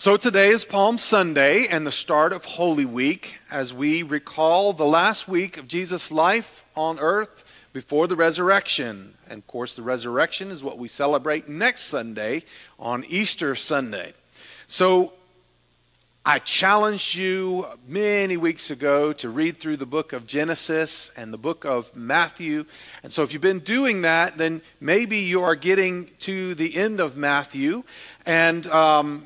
So today is Palm Sunday and the start of Holy Week as we recall the last week of Jesus' life on earth before the resurrection. And of course, the resurrection is what we celebrate next Sunday on Easter Sunday. So I challenged you many weeks ago to read through the book of Genesis and the book of Matthew. And so, if you've been doing that, then maybe you are getting to the end of Matthew. And um,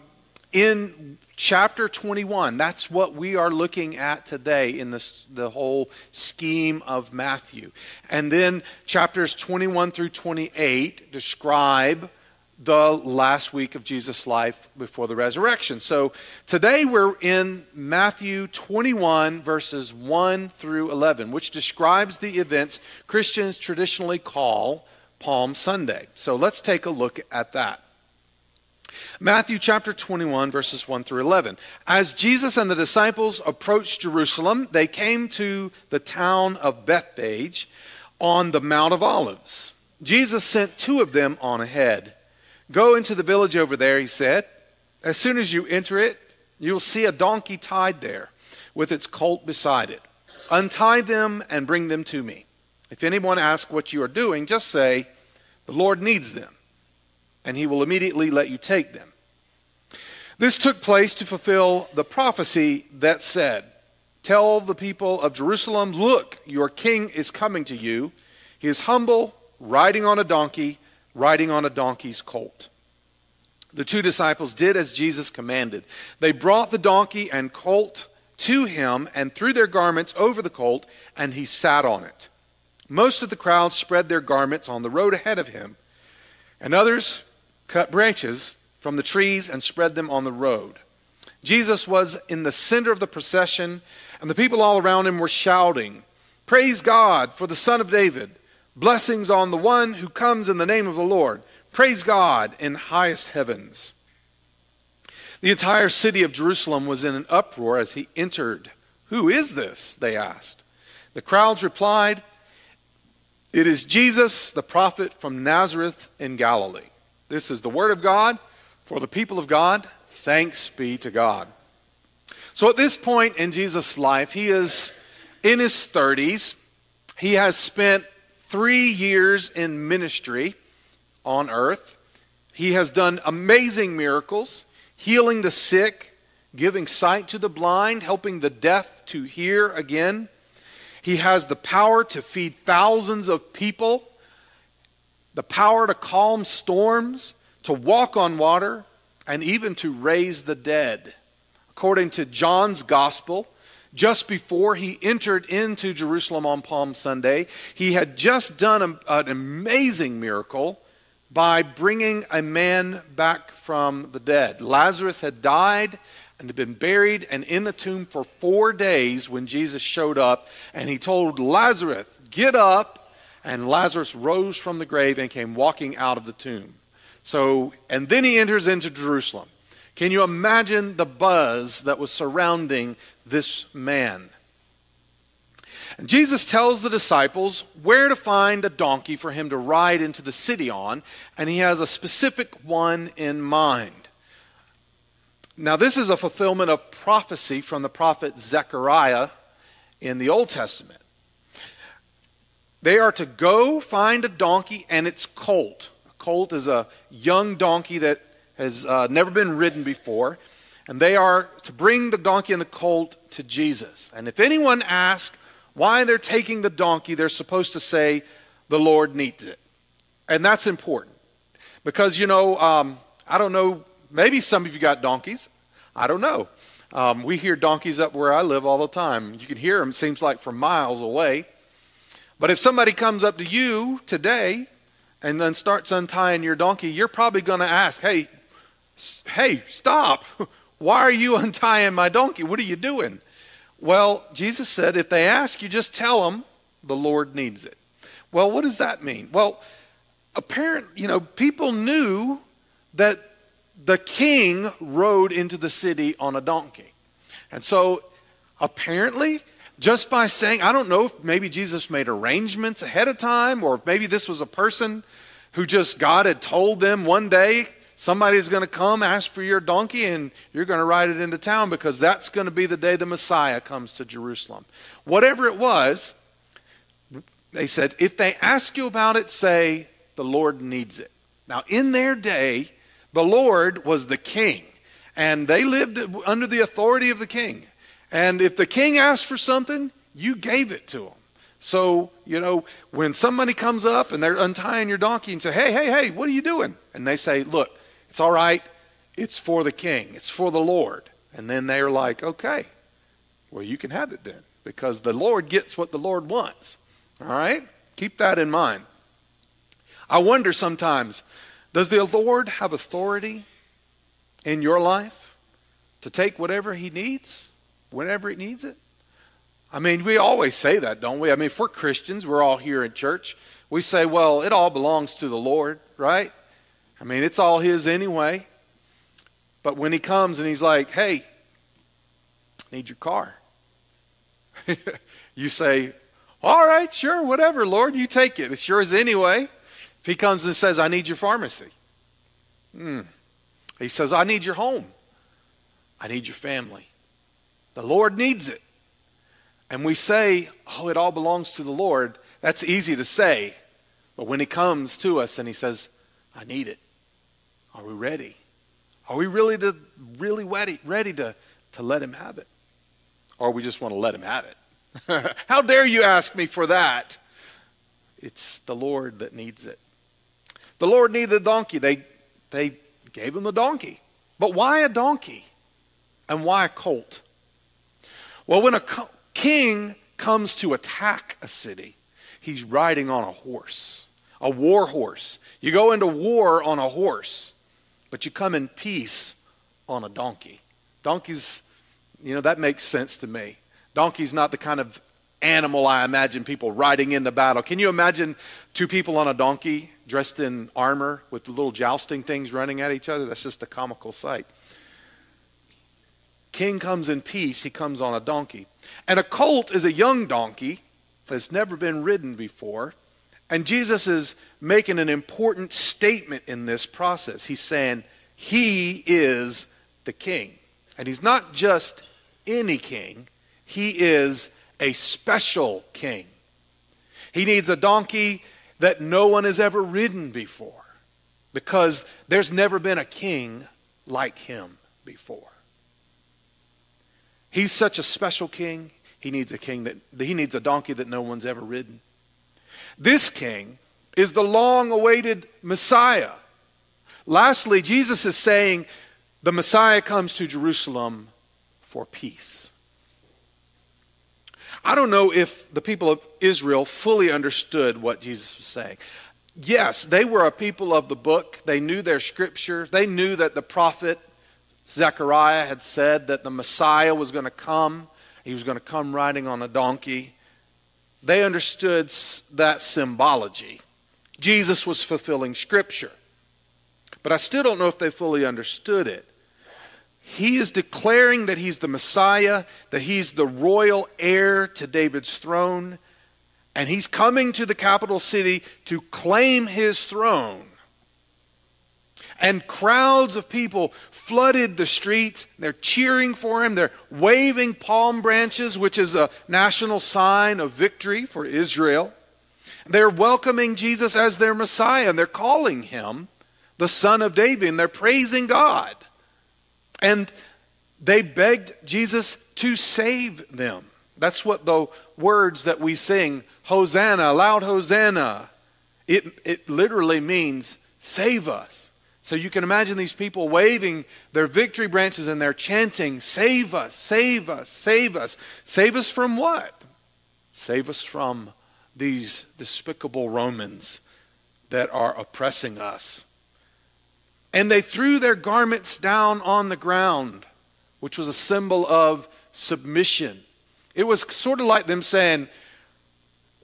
in chapter 21. That's what we are looking at today in this, the whole scheme of Matthew. And then chapters 21 through 28 describe the last week of Jesus' life before the resurrection. So today we're in Matthew 21, verses 1 through 11, which describes the events Christians traditionally call Palm Sunday. So let's take a look at that. Matthew chapter 21, verses 1 through 11. As Jesus and the disciples approached Jerusalem, they came to the town of Bethphage on the Mount of Olives. Jesus sent two of them on ahead. Go into the village over there, he said. As soon as you enter it, you'll see a donkey tied there with its colt beside it. Untie them and bring them to me. If anyone asks what you are doing, just say, The Lord needs them and he will immediately let you take them. This took place to fulfill the prophecy that said, Tell the people of Jerusalem, look, your king is coming to you. He is humble, riding on a donkey, riding on a donkey's colt. The two disciples did as Jesus commanded. They brought the donkey and colt to him and threw their garments over the colt, and he sat on it. Most of the crowd spread their garments on the road ahead of him, and others cut branches from the trees and spread them on the road. Jesus was in the center of the procession, and the people all around him were shouting, Praise God for the Son of David! Blessings on the one who comes in the name of the Lord! Praise God in highest heavens! The entire city of Jerusalem was in an uproar as he entered. Who is this? They asked. The crowds replied, It is Jesus, the prophet from Nazareth in Galilee. This is the Word of God for the people of God. Thanks be to God. So at this point in Jesus' life, he is in his 30s. He has spent three years in ministry on earth. He has done amazing miracles, healing the sick, giving sight to the blind, helping the deaf to hear again. He has the power to feed thousands of people the power to calm storms, to walk on water, and even to raise the dead. According to John's gospel, just before he entered into Jerusalem on Palm Sunday, he had just done a, an amazing miracle by bringing a man back from the dead. Lazarus had died and had been buried and in the tomb for four days when Jesus showed up, and he told Lazarus, Get up and Lazarus rose from the grave and came walking out of the tomb. So, and then he enters into Jerusalem. Can you imagine the buzz that was surrounding this man? And Jesus tells the disciples where to find a donkey for him to ride into the city on, and he has a specific one in mind. Now, this is a fulfillment of prophecy from the prophet Zechariah in the Old Testament. They are to go find a donkey and its colt. A colt is a young donkey that has uh, never been ridden before. And they are to bring the donkey and the colt to Jesus. And if anyone asks why they're taking the donkey, they're supposed to say, The Lord needs it. And that's important. Because, you know, um, I don't know, maybe some of you got donkeys. I don't know. Um, we hear donkeys up where I live all the time. You can hear them, it seems like, from miles away. But if somebody comes up to you today and then starts untying your donkey, you're probably going to ask, hey, hey, stop. Why are you untying my donkey? What are you doing? Well, Jesus said, if they ask you, just tell them the Lord needs it. Well, what does that mean? Well, apparent, you know, people knew that the king rode into the city on a donkey. And so apparently just by saying, I don't know if maybe Jesus made arrangements ahead of time or if maybe this was a person who just God had told them one day, somebody's going to come ask for your donkey and you're going to ride it into town because that's going to be the day the Messiah comes to Jerusalem. Whatever it was, they said, if they ask you about it, say, the Lord needs it. Now, in their day, the Lord was the king, and they lived under the authority of the king. And if the king asked for something, you gave it to him. So, you know, when somebody comes up and they're untying your donkey and say, hey, hey, hey, what are you doing? And they say, look, it's all right. It's for the king. It's for the Lord. And then they're like, okay, well, you can have it then because the Lord gets what the Lord wants. All right? Keep that in mind. I wonder sometimes, does the Lord have authority in your life to take whatever he needs whenever he needs it? I mean, we always say that, don't we? I mean, if we're Christians, we're all here in church. We say, well, it all belongs to the Lord, right? I mean, it's all His anyway. But when He comes and He's like, hey, need your car, you say, all right, sure, whatever, Lord, you take it. It's yours anyway. If He comes and says, I need your pharmacy, hmm. He says, I need your home, I need your family. The Lord needs it and we say, oh, it all belongs to the Lord, that's easy to say. But when He comes to us and He says, I need it, are we ready? Are we really, to, really ready, ready to, to let Him have it? Or we just want to let Him have it? How dare you ask me for that? It's the Lord that needs it. The Lord needed a donkey. They, they gave him a donkey. But why a donkey? And why a colt? Well, when a, king comes to attack a city, he's riding on a horse, a war horse. You go into war on a horse, but you come in peace on a donkey. Donkeys, you know, that makes sense to me. Donkey's not the kind of animal I imagine people riding into battle. Can you imagine two people on a donkey dressed in armor with the little jousting things running at each other? That's just a comical sight. King comes in peace, he comes on a donkey. And a colt is a young donkey that's never been ridden before. And Jesus is making an important statement in this process. He's saying, He is the king. And He's not just any king, He is a special king. He needs a donkey that no one has ever ridden before because there's never been a king like him before. He's such a special king. He needs a king that he needs a donkey that no one's ever ridden. This king is the long awaited Messiah. Lastly, Jesus is saying the Messiah comes to Jerusalem for peace. I don't know if the people of Israel fully understood what Jesus was saying. Yes, they were a people of the book. They knew their scripture. They knew that the prophet Zechariah had said that the Messiah was going to come. He was going to come riding on a donkey. They understood that symbology. Jesus was fulfilling Scripture. But I still don't know if they fully understood it. He is declaring that he's the Messiah, that he's the royal heir to David's throne, and he's coming to the capital city to claim his throne. And crowds of people flooded the streets. They're cheering for him. They're waving palm branches, which is a national sign of victory for Israel. They're welcoming Jesus as their Messiah, and they're calling him the Son of David, and they're praising God. And they begged Jesus to save them. That's what the words that we sing, Hosanna, loud Hosanna, it, it literally means save us. So you can imagine these people waving their victory branches and they're chanting, Save us, save us, save us. Save us from what? Save us from these despicable Romans that are oppressing us. And they threw their garments down on the ground, which was a symbol of submission. It was sort of like them saying,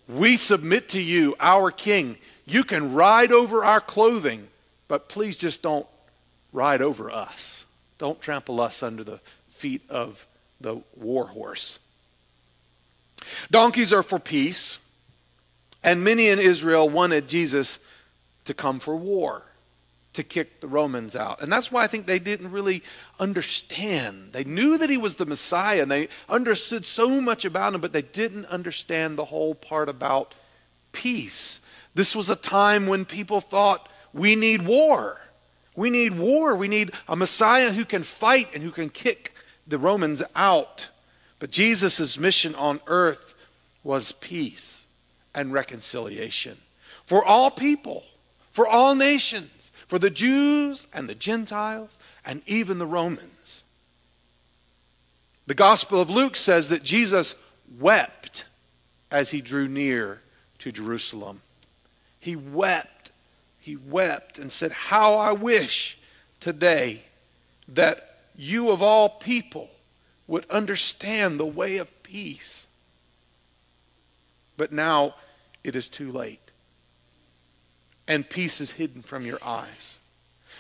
We submit to you, our king. You can ride over our clothing but please just don't ride over us. Don't trample us under the feet of the war horse. Donkeys are for peace, and many in Israel wanted Jesus to come for war, to kick the Romans out. And that's why I think they didn't really understand. They knew that he was the Messiah and they understood so much about him, but they didn't understand the whole part about peace. This was a time when people thought, we need war. We need war. We need a Messiah who can fight and who can kick the Romans out. But Jesus' mission on earth was peace and reconciliation for all people, for all nations for the Jews and the Gentiles and even the Romans. The Gospel of Luke says that Jesus wept as he drew near to Jerusalem. He wept. He wept and said, How I wish today that you of all people would understand the way of peace. But now it is too late and peace is hidden from your eyes.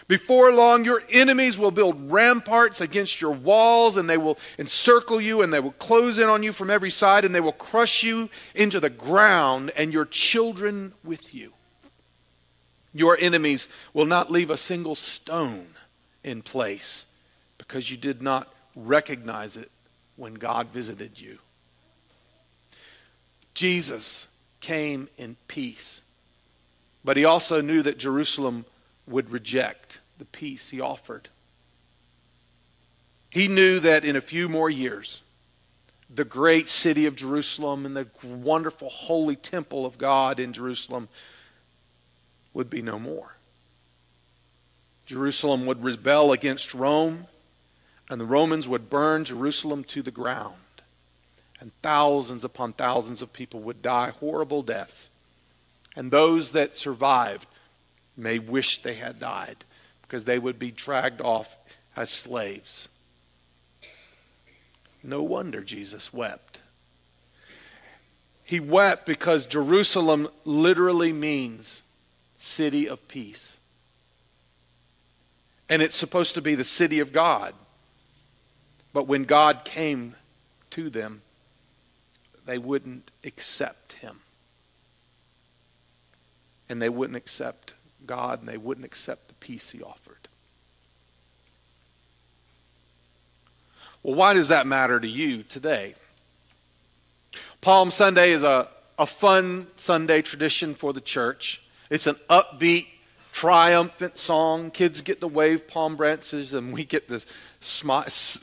Before long, your enemies will build ramparts against your walls, and they will encircle you, and they will close in on you from every side, and they will crush you into the ground, and your children with you. Your enemies will not leave a single stone in place because you did not recognize it when God visited you. Jesus came in peace. But he also knew that Jerusalem would reject the peace he offered. He knew that in a few more years, the great city of Jerusalem and the wonderful holy temple of God in Jerusalem would be no more. Jerusalem would rebel against Rome, and the Romans would burn Jerusalem to the ground. And thousands upon thousands of people would die horrible deaths and those that survived may wish they had died because they would be dragged off as slaves. No wonder Jesus wept. He wept because Jerusalem literally means city of peace. And it's supposed to be the city of God. But when God came to them, they wouldn't accept him and they wouldn't accept God and they wouldn't accept the peace he offered. Well, why does that matter to you today? Palm Sunday is a, a fun Sunday tradition for the church. It's an upbeat, triumphant song. Kids get to wave palm branches, and we get to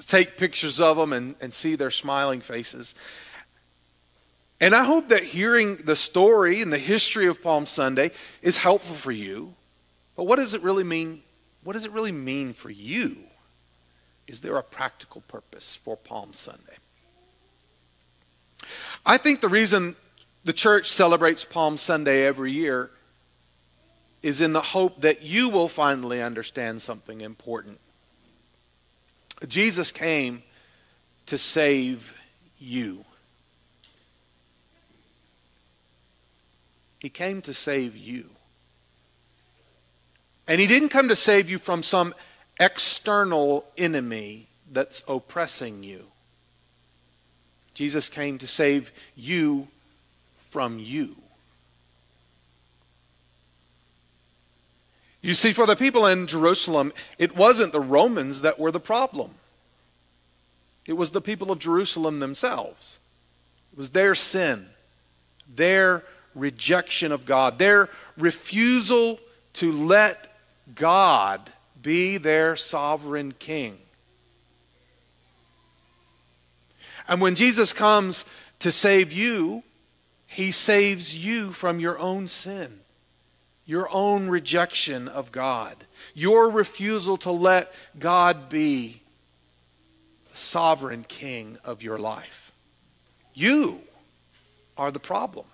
take pictures of them and, and see their smiling faces. And I hope that hearing the story and the history of Palm Sunday is helpful for you. But what does it really mean? What does it really mean for you? Is there a practical purpose for Palm Sunday? I think the reason the church celebrates Palm Sunday every year is in the hope that you will finally understand something important. Jesus came to save you. He came to save you. And He didn't come to save you from some external enemy that's oppressing you. Jesus came to save you from you. You see, for the people in Jerusalem, it wasn't the Romans that were the problem. It was the people of Jerusalem themselves. It was their sin, their rejection of God, their refusal to let God be their sovereign king. And when Jesus comes to save you, he saves you from your own sin, your own rejection of God, your refusal to let God be the sovereign king of your life. You are the problem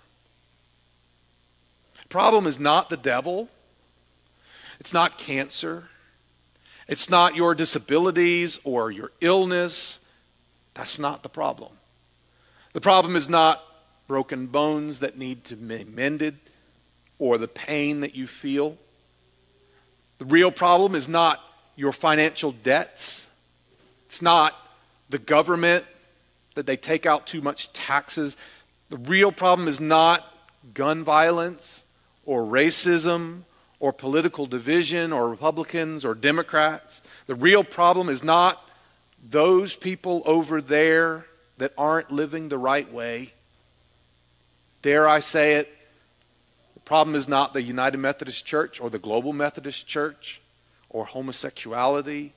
The problem is not the devil, it's not cancer, it's not your disabilities or your illness. That's not the problem. The problem is not broken bones that need to be mended or the pain that you feel. The real problem is not your financial debts. It's not the government that they take out too much taxes. The real problem is not gun violence or racism or political division or Republicans or Democrats. The real problem is not those people over there that aren't living the right way. Dare I say it? Problem is not the United Methodist Church or the Global Methodist Church or homosexuality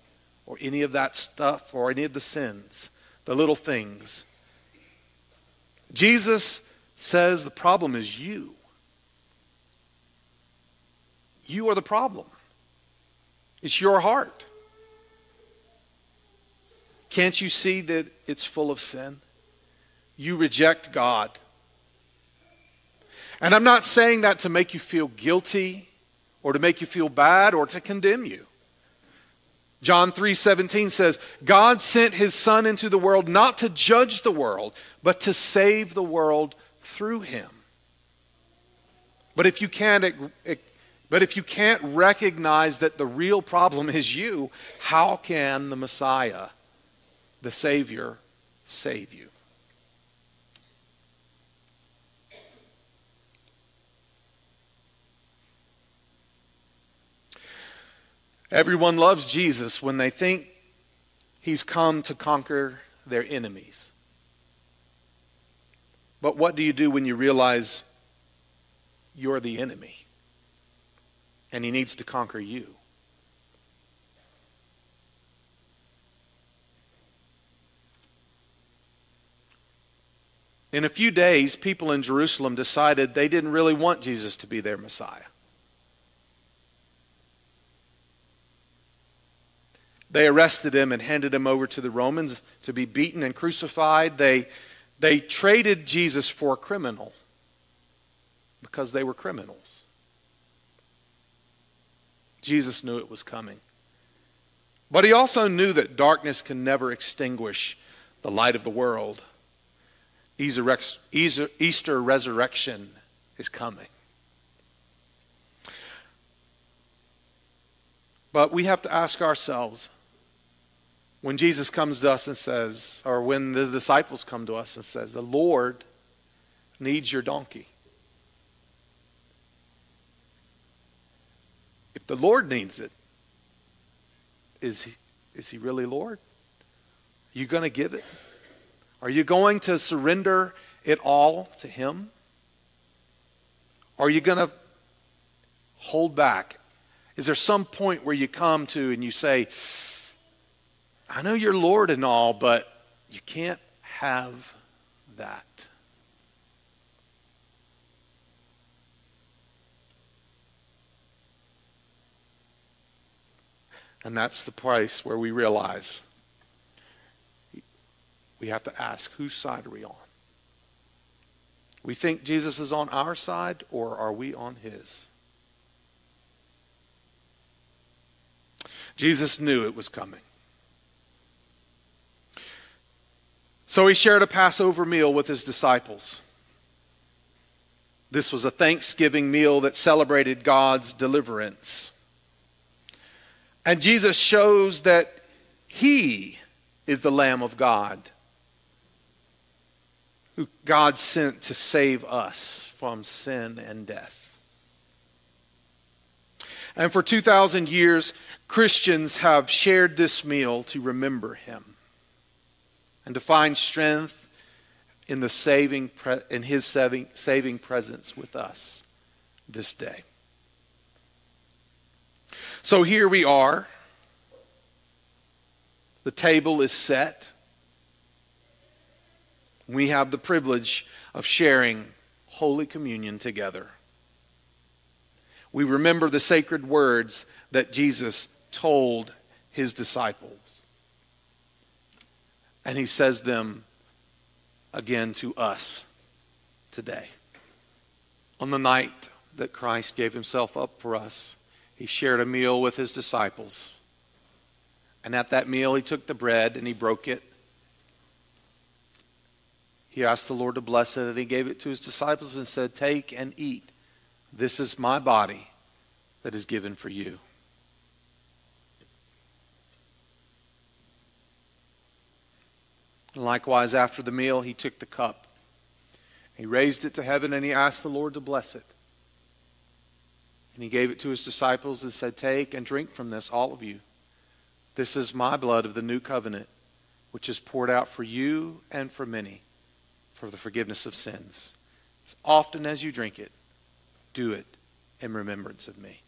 or any of that stuff or any of the sins, the little things. Jesus says the problem is you. You are the problem. It's your heart. Can't you see that it's full of sin? You reject God. And I'm not saying that to make you feel guilty or to make you feel bad or to condemn you. John 3:17 says, "God sent his son into the world not to judge the world, but to save the world through him." But if you can't but if you can't recognize that the real problem is you, how can the Messiah, the Savior, save you? Everyone loves Jesus when they think he's come to conquer their enemies. But what do you do when you realize you're the enemy? and he needs to conquer you. In a few days, people in Jerusalem decided they didn't really want Jesus to be their Messiah. They arrested him and handed him over to the Romans to be beaten and crucified. They, they traded Jesus for a criminal because they were criminals. Jesus knew it was coming. But he also knew that darkness can never extinguish the light of the world. Easter resurrection is coming. But we have to ask ourselves when Jesus comes to us and says, or when the disciples come to us and says, the Lord needs your donkey. If the Lord needs it, is he, is he really Lord? Are you going to give it? Are you going to surrender it all to Him? Are you going to hold back? Is there some point where you come to and you say, I know you're Lord and all, but you can't have that? And that's the place where we realize we have to ask whose side are we on? We think Jesus is on our side, or are we on his? Jesus knew it was coming. So he shared a Passover meal with his disciples. This was a Thanksgiving meal that celebrated God's deliverance. And Jesus shows that he is the Lamb of God who God sent to save us from sin and death. And for 2,000 years, Christians have shared this meal to remember him and to find strength in, the saving in his saving, saving presence with us this day. So here we are. The table is set. We have the privilege of sharing Holy Communion together. We remember the sacred words that Jesus told his disciples. And he says them again to us today. On the night that Christ gave himself up for us, he shared a meal with his disciples. And at that meal, he took the bread and he broke it. He asked the Lord to bless it, and he gave it to his disciples and said, Take and eat. This is my body that is given for you. And likewise, after the meal, he took the cup. He raised it to heaven and he asked the Lord to bless it. And he gave it to his disciples and said, Take and drink from this, all of you. This is my blood of the new covenant, which is poured out for you and for many for the forgiveness of sins. As often as you drink it, do it in remembrance of me.